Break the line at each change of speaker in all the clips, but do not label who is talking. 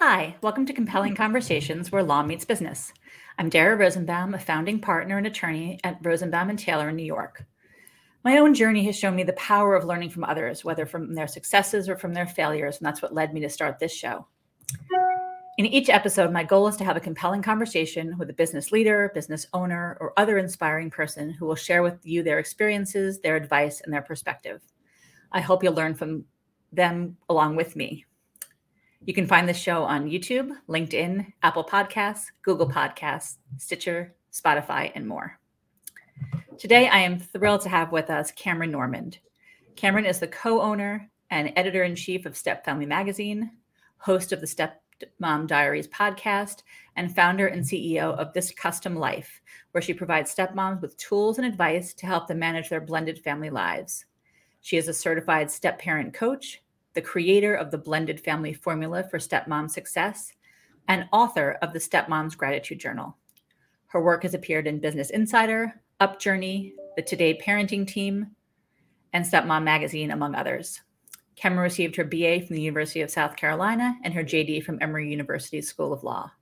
Hi, welcome to Compelling Conversations where law meets business. I'm Dara Rosenbaum, a founding partner and attorney at Rosenbaum and Taylor in New York. My own journey has shown me the power of learning from others, whether from their successes or from their failures, and that's what led me to start this show. In each episode, my goal is to have a compelling conversation with a business leader, business owner, or other inspiring person who will share with you their experiences, their advice, and their perspective. I hope you'll learn from them along with me. You can find the show on YouTube, LinkedIn, Apple Podcasts, Google Podcasts, Stitcher, Spotify, and more. Today, I am thrilled to have with us Cameron Normand. Cameron is the co owner and editor in chief of Step Family Magazine, host of the Step Mom Diaries podcast, and founder and CEO of This Custom Life, where she provides stepmoms with tools and advice to help them manage their blended family lives. She is a certified step parent coach, the creator of the blended family formula for stepmom success, and author of the Stepmom's Gratitude Journal. Her work has appeared in Business Insider, Upjourney, the Today Parenting Team, and Stepmom Magazine, among others. Cameron received her BA from the University of South Carolina and her JD from Emory University School of Law.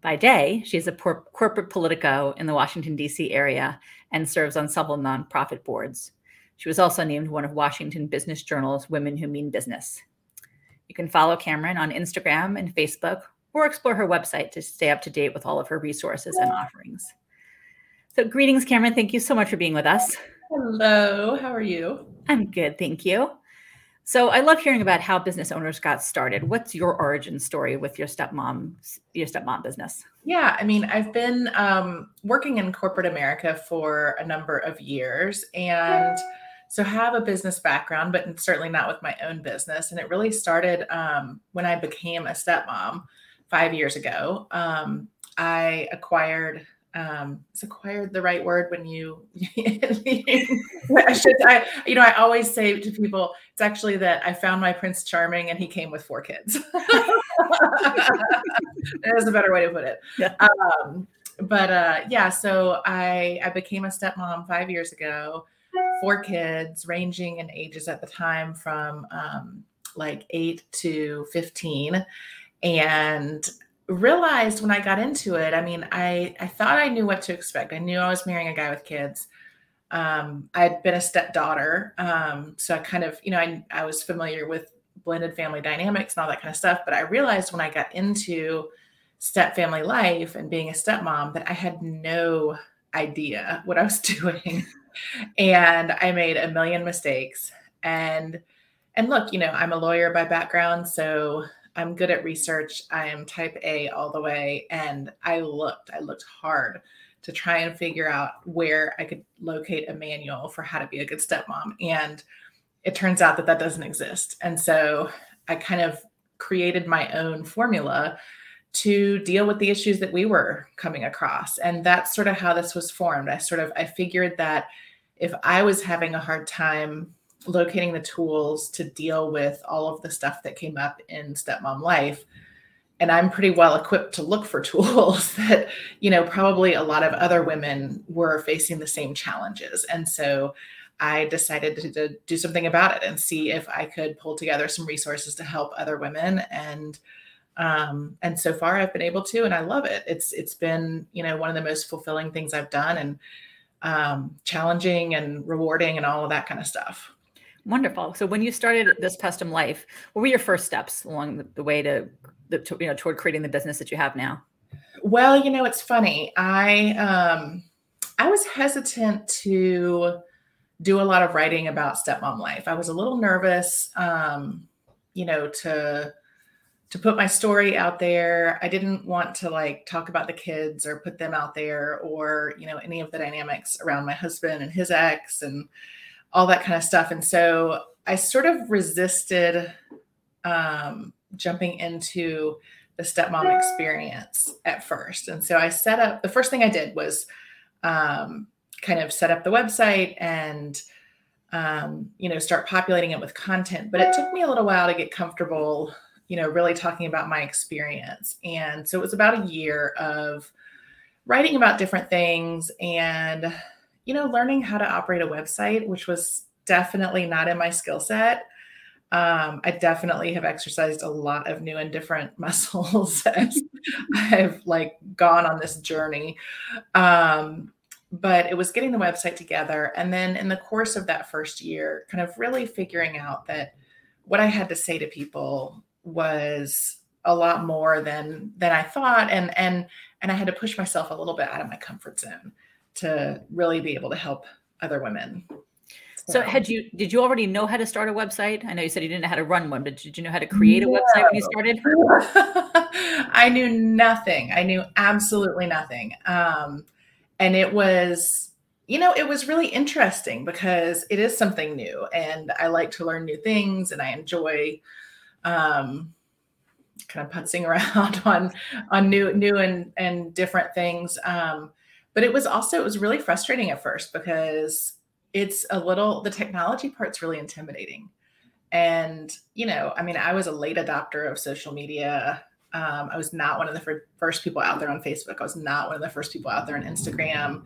By day, she is a por- corporate politico in the Washington, D.C. area and serves on several nonprofit boards. She was also named one of Washington Business Journal's Women Who Mean Business. You can follow Cameron on Instagram and Facebook or explore her website to stay up to date with all of her resources and offerings. So, greetings, Cameron. Thank you so much for being with us.
Hello, how are you?
I'm good, thank you. So, I love hearing about how business owners got started. What's your origin story with your stepmom, your stepmom business?
Yeah, I mean, I've been um, working in corporate America for a number of years, and so have a business background, but certainly not with my own business. And it really started um, when I became a stepmom five years ago. Um, I acquired um is acquired the right word when you I should I you know I always say to people it's actually that I found my prince charming and he came with four kids. There's a better way to put it. Yeah. Um but uh yeah so I I became a stepmom 5 years ago four kids ranging in ages at the time from um, like eight to 15. And realized when I got into it, I mean, I, I thought I knew what to expect. I knew I was marrying a guy with kids. Um, I'd been a stepdaughter. Um, so I kind of, you know, I, I was familiar with blended family dynamics and all that kind of stuff. But I realized when I got into step family life and being a stepmom that I had no idea what I was doing and I made a million mistakes. And and look, you know, I'm a lawyer by background, so I'm good at research. I am type A all the way. And I looked, I looked hard to try and figure out where I could locate a manual for how to be a good stepmom. And it turns out that that doesn't exist. And so I kind of created my own formula to deal with the issues that we were coming across. And that's sort of how this was formed. I sort of i figured that if i was having a hard time locating the tools to deal with all of the stuff that came up in stepmom life and i'm pretty well equipped to look for tools that you know probably a lot of other women were facing the same challenges. And so i decided to, to do something about it and see if i could pull together some resources to help other women. And um, and so far i've been able to and i love it. It's it's been you know one of the most fulfilling things i've done and um, challenging and rewarding and all of that kind of stuff.
Wonderful. So when you started this custom life what were your first steps along the, way to, the, to, you know toward creating the business that you have now?
Well you know it's funny. I um i was hesitant to do a lot of writing about stepmom life. I was a little nervous um you know to to put my story out there. I didn't want to like talk about the kids or put them out there or, you know, any of the dynamics around my husband and his ex and all that kind of stuff. And so I sort of resisted um, jumping into the stepmom experience at first. And so I set up the first thing I did was um, kind of set up the website and um, you know start populating it with content. But it took me a little while to get comfortable you know, really talking about my experience. And so it was about a year of writing about different things and, you know, learning how to operate a website, which was definitely not in my skill set. Um, I definitely have exercised a lot of new and different muscles as I've like gone on this journey. Um, but it was getting the website together. And then in the course of that first year, kind of really figuring out that what I had to say to people was a lot more than than I thought. And and and I had to push myself a little bit out of my comfort zone to really be able to help other women
so had you did you already know how to start a website? I know you said you didn't know how to run one, but did you know how to create a website when you started?
I knew nothing. I knew absolutely nothing. Um, and it was, you know, it was really interesting because it is something new and I like to learn new things and I enjoy um, kind of putzing around on on new new and and different things. Um, but it was also it was really frustrating at first because it's a little the technology part's really intimidating. And you know i mean i was a late adopter of social media. Um, i was not one of the first people out there on facebook. I was not one of the first people out there on instagram.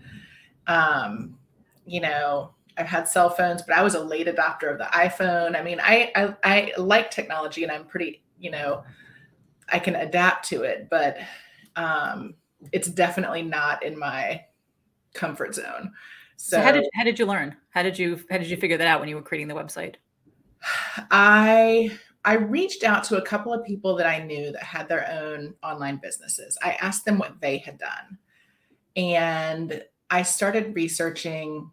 Um, you know i've had cell phones but i was a late adopter of the iphone i mean i i, I like technology and i'm pretty you know i can adapt to it but um, it's definitely not in my comfort zone
so, so how did how did you learn? How did you how did you figure that out when you were creating the website?
I I reached out to a couple of people that I knew that had their own online businesses. I asked them what they had done. And I started researching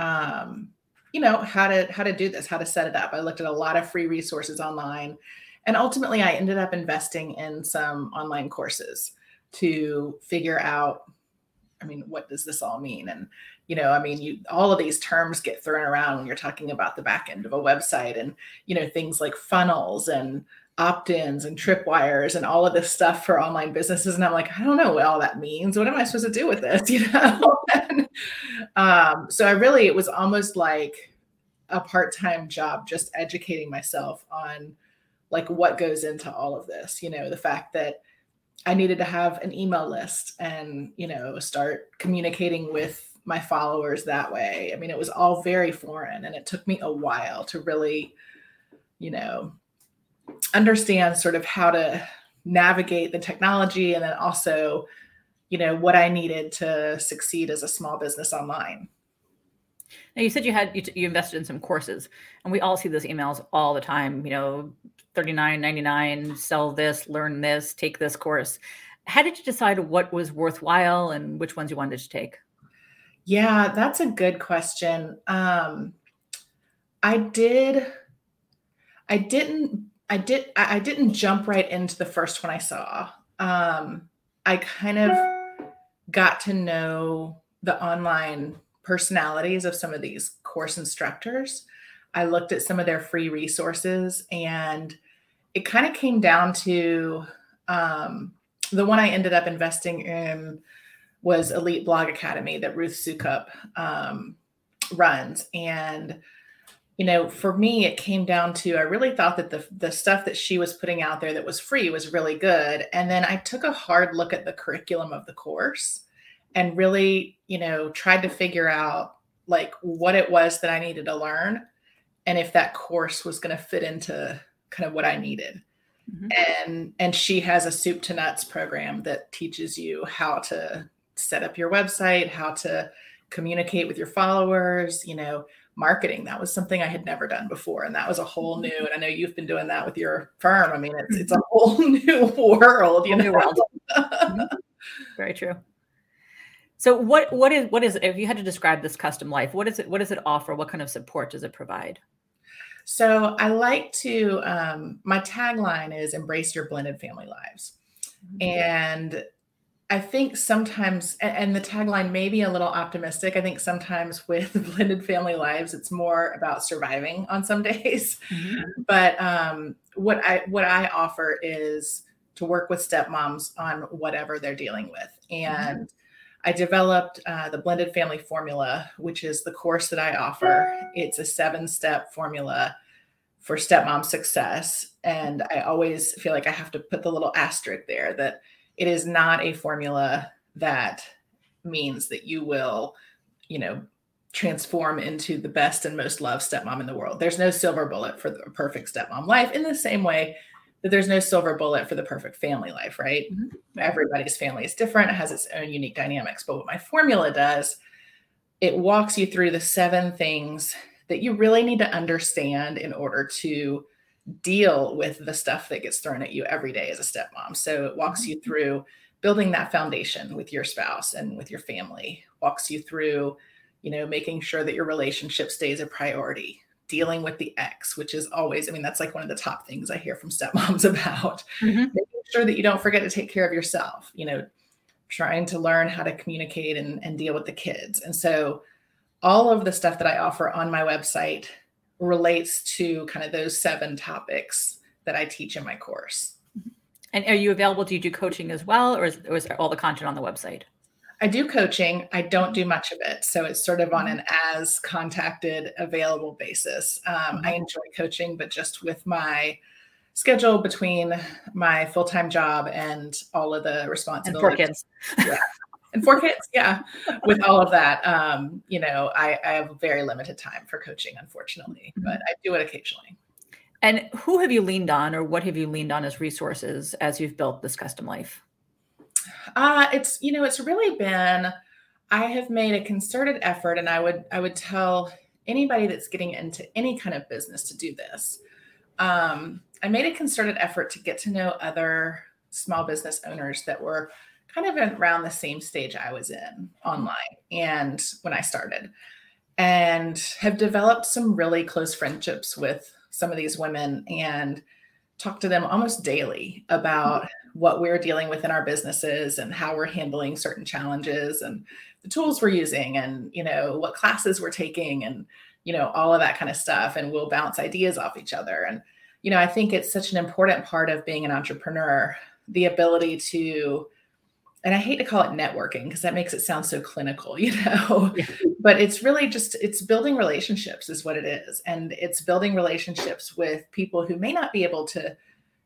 um, you know, how to how to do this, how to set it up. I looked at a lot of free resources online. And ultimately I ended up investing in some online courses to figure out I mean, what does this all mean? And you know, I mean, you all of these terms get thrown around when you're talking about the back end of a website, and you know, things like funnels and opt-ins and tripwires and all of this stuff for online businesses. And I'm like, I don't know what all that means. What am I supposed to do with this? You know. and, um, so I really, it was almost like a part-time job, just educating myself on like what goes into all of this. You know, the fact that I needed to have an email list and, you know, start communicating with my followers that way. I mean, it was all very foreign and it took me a while to really, you know, understand sort of how to navigate the technology and then also, you know, what I needed to succeed as a small business online.
Now you said you had you, you invested in some courses, and we all see those emails all the time. You know, thirty nine ninety nine, sell this, learn this, take this course. How did you decide what was worthwhile and which ones you wanted to take?
Yeah, that's a good question. Um, I did. I didn't. I did. I didn't jump right into the first one I saw. Um, I kind of got to know the online personalities of some of these course instructors. I looked at some of their free resources and it kind of came down to um, the one I ended up investing in was Elite Blog Academy that Ruth Soukup um, runs. And, you know, for me, it came down to I really thought that the, the stuff that she was putting out there that was free was really good. And then I took a hard look at the curriculum of the course and really, you know, tried to figure out like what it was that I needed to learn and if that course was going to fit into kind of what I needed. Mm-hmm. And and she has a soup to nuts program that teaches you how to set up your website, how to communicate with your followers, you know, marketing. That was something I had never done before. And that was a whole mm-hmm. new, and I know you've been doing that with your firm. I mean, it's it's a mm-hmm. whole new world, you know. World.
Mm-hmm. Very true. So what what is what is if you had to describe this custom life, what is it what does it offer? What kind of support does it provide?
So I like to um, my tagline is embrace your blended family lives. Mm-hmm. And I think sometimes, and the tagline may be a little optimistic. I think sometimes with blended family lives, it's more about surviving on some days. Mm-hmm. But um, what I what I offer is to work with stepmoms on whatever they're dealing with, and mm-hmm. I developed uh, the blended family formula, which is the course that I offer. It's a seven step formula for stepmom success. And I always feel like I have to put the little asterisk there that it is not a formula that means that you will, you know, transform into the best and most loved stepmom in the world. There's no silver bullet for the perfect stepmom life in the same way that there's no silver bullet for the perfect family life, right? Mm-hmm. Everybody's family is different, it has its own unique dynamics. But what my formula does, it walks you through the seven things that you really need to understand in order to deal with the stuff that gets thrown at you every day as a stepmom. So it walks you mm-hmm. through building that foundation with your spouse and with your family, walks you through, you know, making sure that your relationship stays a priority, dealing with the ex, which is always, I mean, that's like one of the top things I hear from stepmoms about. Mm-hmm. Making sure that you don't forget to take care of yourself, you know, trying to learn how to communicate and, and deal with the kids. And so all of the stuff that I offer on my website relates to kind of those seven topics that I teach in my course.
And are you available? Do you do coaching as well, or is, or is all the content on the website?
I do coaching. I don't do much of it. So it's sort of on an as contacted available basis. Um, I mm-hmm. enjoy coaching, but just with my schedule between my full time job and all of the responsibilities.
And four kids.
Yeah. and four kids. Yeah. With all of that, um, you know, I, I have very limited time for coaching, unfortunately, mm-hmm. but I do it occasionally.
And who have you leaned on, or what have you leaned on as resources as you've built this custom life?
Uh, it's you know, it's really been. I have made a concerted effort, and I would I would tell anybody that's getting into any kind of business to do this. Um, I made a concerted effort to get to know other small business owners that were kind of around the same stage I was in mm-hmm. online and when I started, and have developed some really close friendships with some of these women and talk to them almost daily about mm-hmm. what we're dealing with in our businesses and how we're handling certain challenges and the tools we're using and you know what classes we're taking and you know all of that kind of stuff and we'll bounce ideas off each other. And you know i think it's such an important part of being an entrepreneur the ability to and I hate to call it networking because that makes it sound so clinical, you know. Yeah. But it's really just it's building relationships is what it is. And it's building relationships with people who may not be able to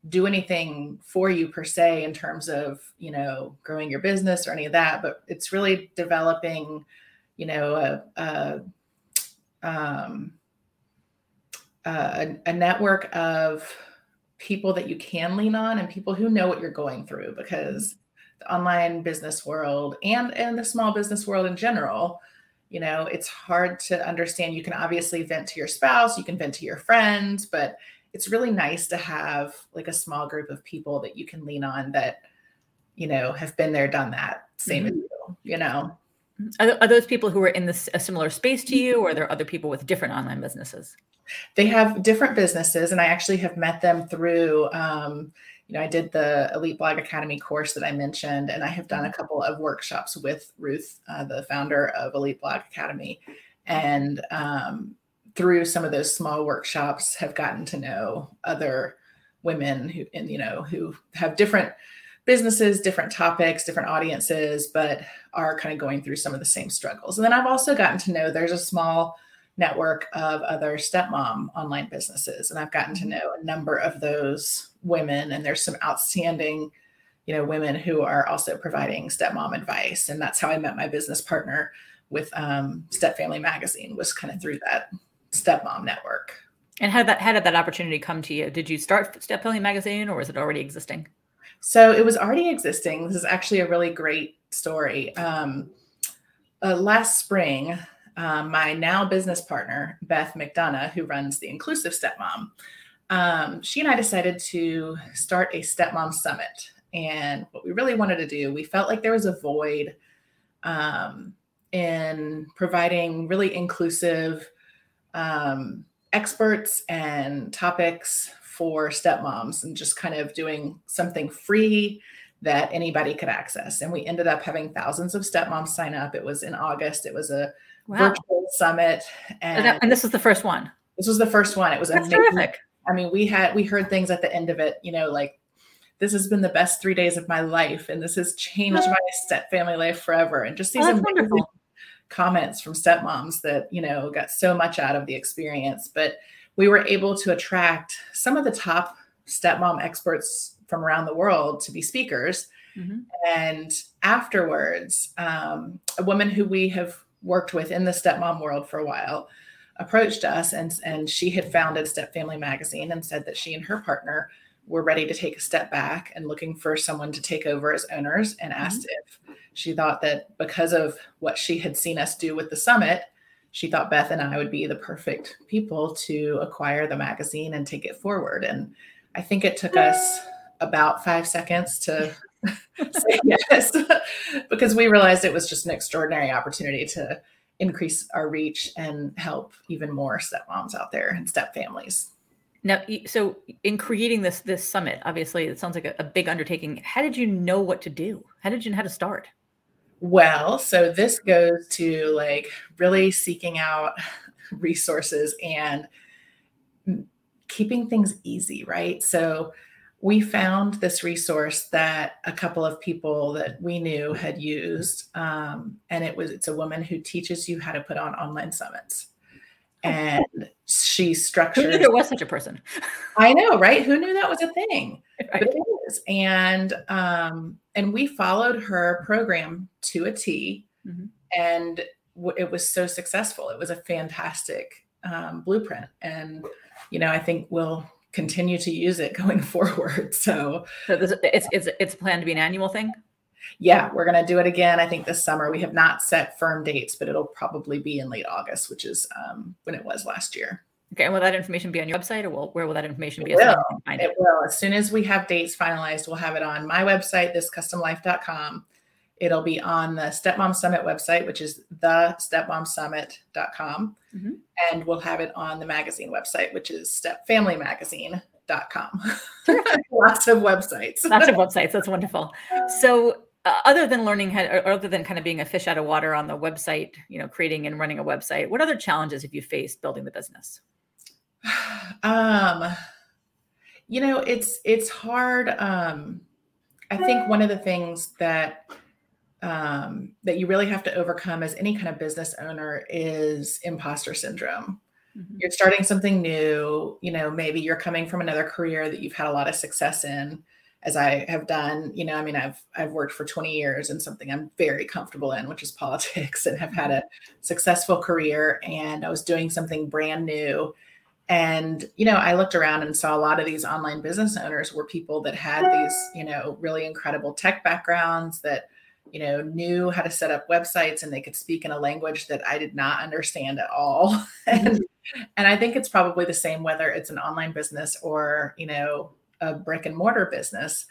do anything for you per se in terms of, you know, growing your business or any of that, but it's really developing, you know, a, a um a, a network of people that you can lean on and people who know what you're going through because the online business world and and the small business world in general you know it's hard to understand. You can obviously vent to your spouse you can vent to your friends but it's really nice to have like a small group of people that you can lean on that you know have been there done that. Same mm-hmm. as you you know?
Are, are those people who are in this a similar space to you or are there other people with different online businesses?
They have different businesses and i actually have met them through um, you know, I did the Elite Blog Academy course that I mentioned, and I have done a mm-hmm. couple of workshops with Ruth, uh, the founder of Elite Blog Academy, and um, through some of those small workshops, have gotten to know other women who, and you know, who have different businesses, different topics, different audiences, but are kind of going through some of the same struggles. And then I've also gotten to know there's a small network of other stepmom online businesses, and I've gotten to mm-hmm. know a number of those women and there's some outstanding you know women who are also providing stepmom advice and that's how i met my business partner with um, step family magazine was kind of through that stepmom network.
And how did that how did that opportunity come to you? Did you start step family magazine or was it already existing?
So it was already existing. This is actually a really great story. Um, uh, last spring um, my now business partner beth mcdonough who runs the inclusive stepmom um, she and I decided to start a stepmom summit. And what we really wanted to do, we felt like there was a void um, in providing really inclusive um, experts and topics for stepmoms and just kind of doing something free that anybody could access. And we ended up having thousands of stepmoms sign up. It was in August, it was a wow. virtual summit.
And, and, this was the first one.
This was the first one. It was
That's amazing. terrific.
I mean, we had we heard things at the end of it, you know, like this has been the best three days of my life, and this has changed my step family life forever. And just these oh, amazing comments from stepmoms that you know got so much out of the experience. But we were able to attract some of the top stepmom experts from around the world to be speakers. Mm-hmm. And afterwards, um, a woman who we have worked with in the stepmom world for a while approached us and and she had founded Step Family magazine and said that she and her partner were ready to take a step back and looking for someone to take over as owners and asked mm-hmm. if she thought that because of what she had seen us do with the summit she thought Beth and I would be the perfect people to acquire the magazine and take it forward and I think it took us about 5 seconds to say yes because we realized it was just an extraordinary opportunity to increase our reach and help even more stepmoms out there and step families.
Now, so in creating this this summit, obviously it sounds like a, a, big undertaking. How did you know what to do? How did you know how to start?
Well, so this goes to like really seeking out resources and keeping things easy, right? So we found this resource that a couple of people that we knew had used um, and it was it's a woman who teaches you how to put on online summits oh. and she structured.
who knew there was such a person
i know right who knew that was a thing right. but it is and um and we followed her program to a T, mm-hmm. and w- it was so successful it was a fantastic um, blueprint and you know i think we'll continue to use it going forward. So,
so this, it's it's it's planned to be an annual thing.
Yeah, we're going to do it again. I think this summer. We have not set firm dates, but it'll probably be in late August, which is um, when it was last year.
Okay, and will that information be on your website, or will, where will that information be?
It will. It, it will. As soon as we have dates finalized, we'll have it on my website, thiscustomlife.com. It'll be on the Stepmom Summit website, which is the stepmomsummit.com. Mm-hmm. And we'll have it on the magazine website, which is stepfamilymagazine.com. Lots of websites.
Lots of websites. That's wonderful. So, uh, other than learning how, or other than kind of being a fish out of water on the website, you know, creating and running a website, what other challenges have you faced building the business?
Um, you know, it's it's hard. Um, I think one of the things that um, that you really have to overcome as any kind of business owner is imposter syndrome. Mm-hmm. You're starting something new, you know, maybe you're coming from another career that you've had a lot of success in as I have done, you know, I mean, I've I've worked for 20 years in something I'm very comfortable in, which is politics, and have had a successful career. And I was doing something brand new. And, you know, I looked around and saw a lot of these online business owners were people that had these, you know, really incredible tech backgrounds that you know, knew how to set up websites and they could speak in a language that I did not understand at all. and mm-hmm. and I think it's probably the same whether it's an online business or, you know, a brick and mortar business.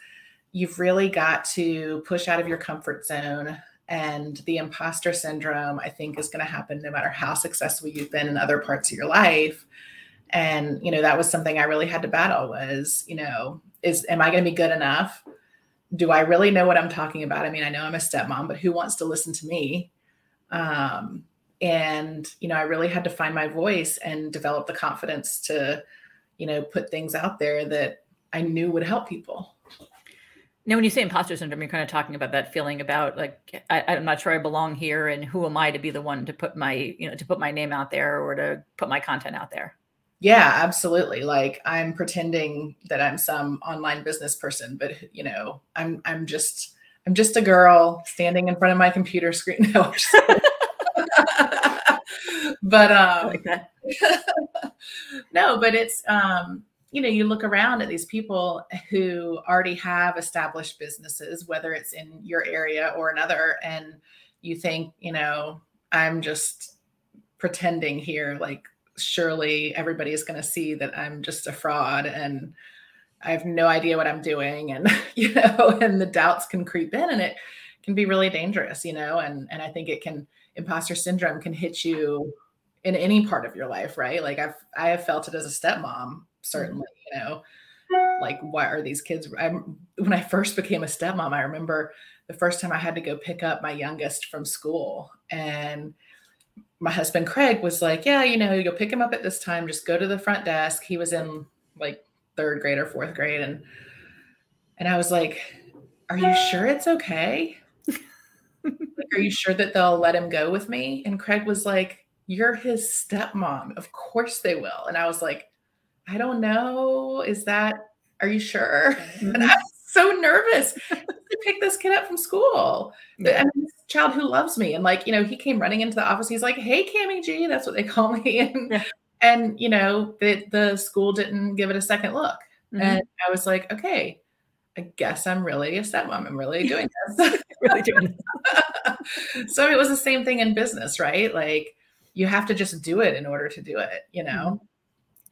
You've really got to push out of your comfort zone and the imposter syndrome I think is going to happen no matter how successful you've been in other parts of your life. And you know, that was something I really had to battle was, you know, is am I going to be good enough? Do I really know what I'm talking about? I mean, I know I'm a stepmom, but who wants to listen to me? Um, and you know, I really had to find my voice and develop the confidence to, you know, put things out there that I knew would help people.
Now, when you say imposter syndrome, you're kind of talking about that feeling about like I, am not sure I belong here, and who am I to be the one to put my you know to put my name out there or to put my content out there?
Yeah absolutely. Like i'm pretending that i'm some online business person but you know i'm i'm just i'm just a girl standing in front of my computer screen. No, but um like no but it's um you know you look around at these people who already have established businesses whether it's in your area or another and you think you know i'm just pretending here like surely everybody is going to see that I'm just a fraud and I have no idea what I'm doing and you know and the doubts can creep in and it can be really dangerous you know and and I think it can imposter syndrome can hit you in any part of your life right like I've I have felt it as a stepmom certainly mm-hmm. you know like why are these kids I'm, when I first became a stepmom I remember the first time I had to go pick up my youngest from school and my husband Craig was like, Yeah, you know, you'll pick him up at this time, just go to the front desk. He was in like third grade or fourth grade. And and I was like, Are you sure it's okay? like, are you sure that they'll let him go with me? And Craig was like, You're his stepmom. Of course they will. And I was like, I don't know. Is that are you sure? And I was so nervous to pick this kid up from school. Yeah. I mean, child who loves me. And like, you know, he came running into the office. He's like, Hey, Cami G, that's what they call me. And, yeah. and you know, the, the school didn't give it a second look. Mm-hmm. And I was like, okay, I guess I'm really a stepmom. I'm really doing this. really doing this. so it was the same thing in business, right? Like you have to just do it in order to do it, you know? Mm-hmm.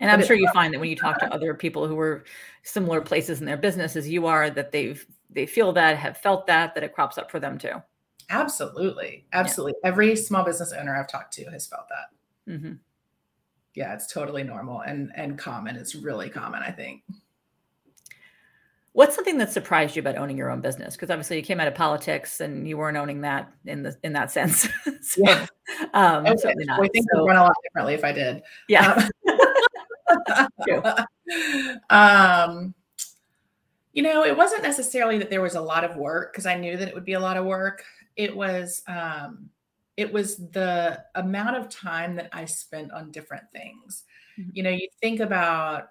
And I'm sure you find that when you talk to other people who are similar places in their business as you are, that they've they feel that, have felt that, that it crops up for them too.
Absolutely, absolutely. Yeah. Every small business owner I've talked to has felt that. Mm-hmm. Yeah, it's totally normal and and common. It's really common, I think.
What's something that surprised you about owning your own business? Because obviously you came out of politics and you weren't owning that in the in that sense. so,
yeah. um, okay. certainly not. I think so, run a lot differently if I did.
Yeah.
Um, um, you know, it wasn't necessarily that there was a lot of work because I knew that it would be a lot of work. It was um, it was the amount of time that I spent on different things. Mm-hmm. You know, you think about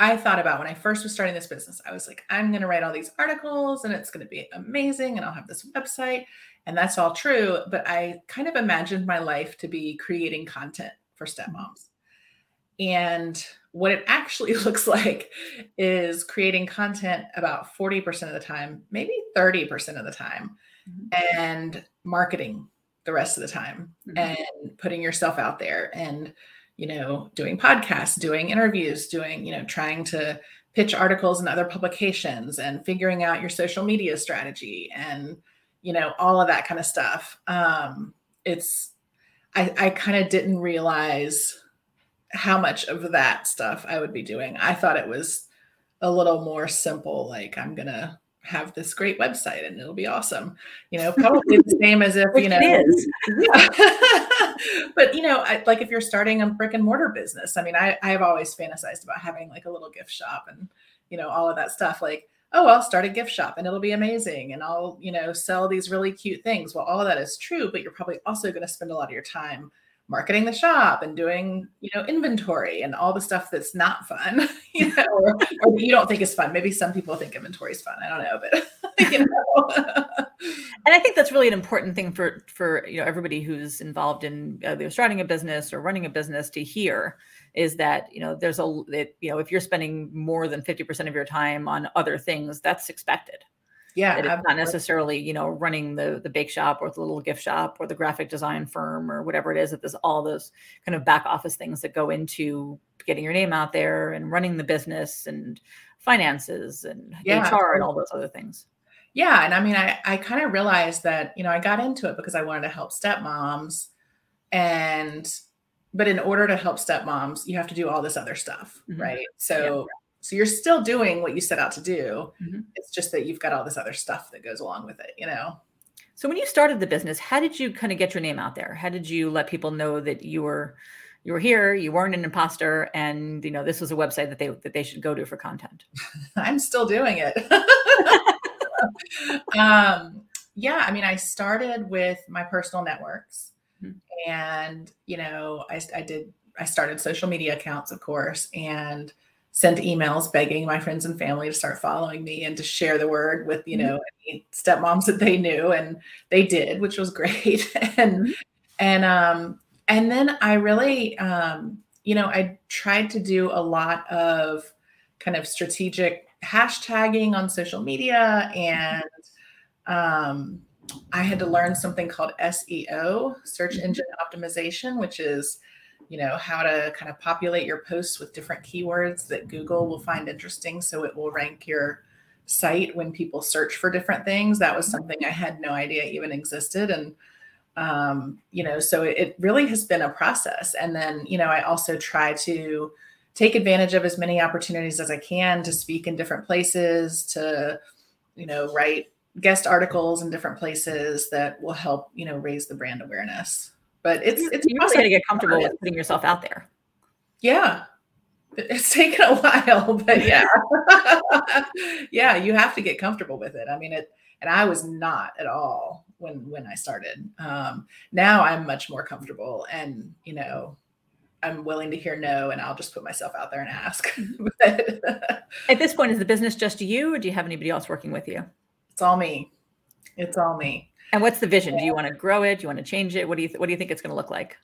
I thought about when I first was starting this business, I was like, I'm going to write all these articles and it's going to be amazing. And I'll have this website. And that's all true. But I kind of imagined my life to be creating content for stepmoms. And what it actually looks like is creating content about 40% of the time, maybe 30% of the time, mm-hmm. and marketing the rest of the time mm-hmm. and putting yourself out there and you know, doing podcasts, doing interviews, doing, you know, trying to pitch articles in other publications and figuring out your social media strategy and, you know, all of that kind of stuff. Um, it's, I, I kind of didn't realize how much of that stuff I would be doing. I thought it was a little more simple, like I'm to have this great website and it'll be awesome. You know, probably the same as if, you know, yeah. but you know, I, like if you're starting a brick and mortar business, I mean, I, I've always fantasized about having like a little gift shop and, you know, all of that stuff. Like, oh, I'll start a gift shop and it'll be amazing. And I'll, you know, sell these really cute things. Well, all of that is true, but you're probably also going to spend a lot of your time marketing the shop and doing you know inventory and all the stuff that's not fun you know or, or you don't think is fun. Maybe some people think inventory is fun. I don't know but you know.
And i think that's really an important thing for for you know everybody who's involved in uh, either starting a business or running a business to hear is that you know there's a it, you know if you're spending more than 50% of your time on other things that's expected
yeah
it's not necessarily you know running the the bake shop or the little gift shop or the graphic design firm or whatever it is that there's all those kind of back office things that go into getting your name out there and running the business and finances and yeah. hr and all those other things
yeah and i mean i i kind of realized that you know i got into it because i wanted to help stepmoms and but in order to help stepmoms you have to do all this other stuff mm-hmm. right so yeah so you're still doing what you set out to do. Mm-hmm. It's just that you've got all this other stuff that goes along with it, you know?
So when you started the business, how did you kind of get your name out there? How did you let people know that you were you were here, you weren't an imposter, and you know this was a website that they that they should go to for content?
I'm still doing it. um, yeah, I mean, I started with my personal networks, mm-hmm. and you know, I, I did I started social media accounts, of course, and sent emails begging my friends and family to start following me and to share the word with you mm-hmm. know any stepmoms that they knew and they did which was great and mm-hmm. and um and then i really um you know i tried to do a lot of kind of strategic hashtagging on social media and um i had to learn something called seo search mm-hmm. engine optimization which is you know how to kind of populate your posts with different keywords that google will find interesting so it will rank your site when people search for different things. That was something i had no idea even existed and um, you know so it really has been a process. And then you know i also try to take advantage of as many opportunities as i can to speak in different places to you know write guest articles in different places that will help you know raise the brand awareness but it's it's
you really got to get comfortable with putting yourself out there.
Yeah, it's taken a while, but yeah, yeah, you have to get comfortable with it. I mean, it, and I was not at all when when I started. Um, now I'm much more comfortable, and you know, I'm willing to hear no and I'll just put myself out there and ask.
Mm-hmm. but, At this point, is the business just you or do you have anybody else working with you?
It's all me. It's all me.
And what's the vision? Do you want to grow it? Do you want to change it? What do you th- what do you think it's going to look like?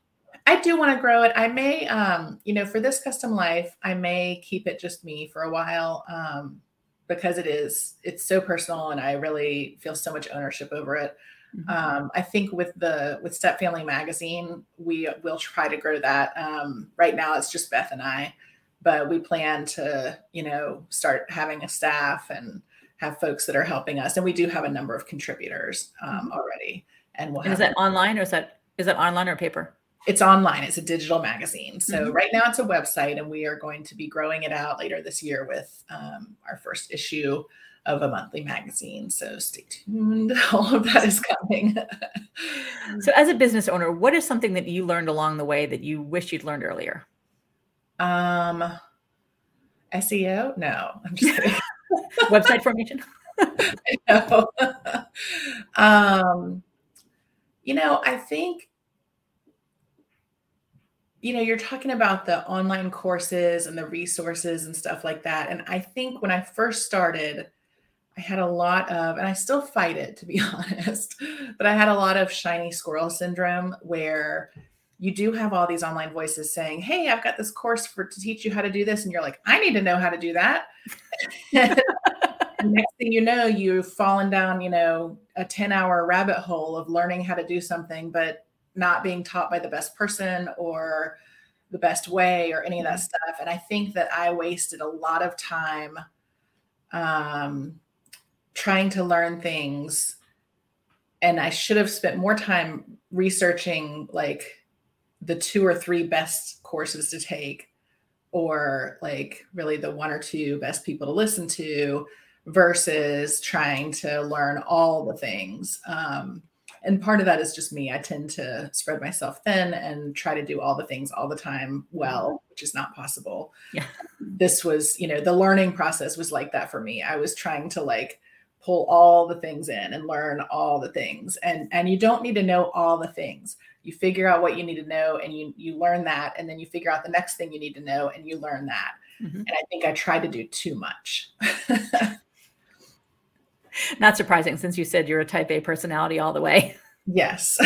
I do want to grow it. I may, um, you know, for this custom life, I may keep it just me for a while um, because it is it's so personal, and I really feel so much ownership over it. Mm-hmm. Um, I think with the with Step Family Magazine, we will try to grow that. Um, right now, it's just Beth and I, but we plan to, you know, start having a staff and have folks that are helping us, and we do have a number of contributors um, mm-hmm. already. And we'll.
And is that online or is that is that online or paper?
it's online it's a digital magazine so mm-hmm. right now it's a website and we are going to be growing it out later this year with um, our first issue of a monthly magazine so stay tuned all of that is coming
so as a business owner what is something that you learned along the way that you wish you'd learned earlier
um seo no i'm just kidding
website formation
um you know i think you know, you're talking about the online courses and the resources and stuff like that. And I think when I first started, I had a lot of, and I still fight it to be honest, but I had a lot of shiny squirrel syndrome where you do have all these online voices saying, Hey, I've got this course for to teach you how to do this. And you're like, I need to know how to do that. next thing you know, you've fallen down, you know, a 10 hour rabbit hole of learning how to do something, but not being taught by the best person or the best way or any of that mm-hmm. stuff. And I think that I wasted a lot of time um, trying to learn things. And I should have spent more time researching like the two or three best courses to take, or like really the one or two best people to listen to versus trying to learn all the things. Um, and part of that is just me. I tend to spread myself thin and try to do all the things all the time well, which is not possible.
Yeah.
This was, you know, the learning process was like that for me. I was trying to like pull all the things in and learn all the things. And and you don't need to know all the things. You figure out what you need to know and you you learn that and then you figure out the next thing you need to know and you learn that. Mm-hmm. And I think I tried to do too much.
Not surprising since you said you're a type A personality all the way.
Yes.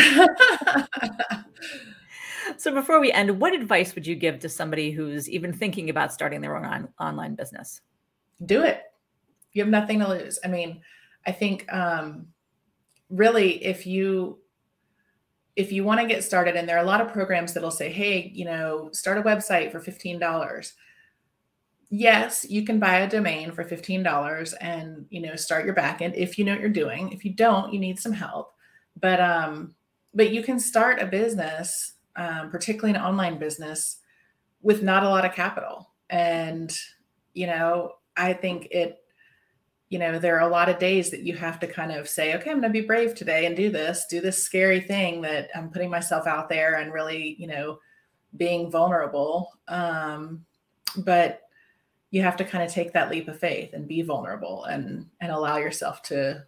so before we end, what advice would you give to somebody who's even thinking about starting their own on- online business?
Do it. You have nothing to lose. I mean, I think um, really if you if you want to get started and there are a lot of programs that'll say hey you know start a website for $15 yes, you can buy a domain for $15 and, you know, start your backend if you know what you're doing. If you don't, you need some help. But um but you can start a business, um, particularly an online business with not a lot of capital. And you know, I think it you know, there are a lot of days that you have to kind of say, okay, I'm going to be brave today and do this, do this scary thing that I'm putting myself out there and really, you know, being vulnerable. Um, but you have to kind of take that leap of faith and be vulnerable and and allow yourself to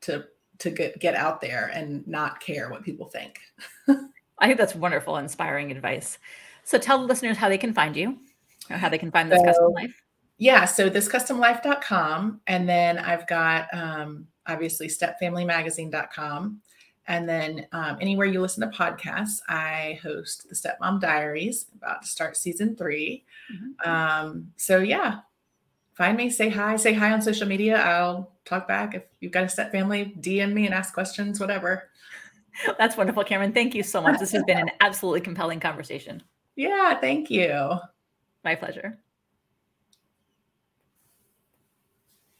to to get get out there and not care what people think.
I think that's wonderful, inspiring advice. So tell the listeners how they can find you, or how they can find this so, custom life.
Yeah, so this customlife.com. And then I've got um, obviously stepfamilymagazine.com. And then um, anywhere you listen to podcasts, I host the Stepmom Diaries, about to start season 3 mm-hmm. um, so yeah, find me, say hi, say hi on social media. I'll talk back. If you've got a step family, DM me and ask questions, whatever.
That's wonderful, Cameron. Thank you so much. This has been an absolutely compelling conversation.
Yeah, thank you.
My pleasure.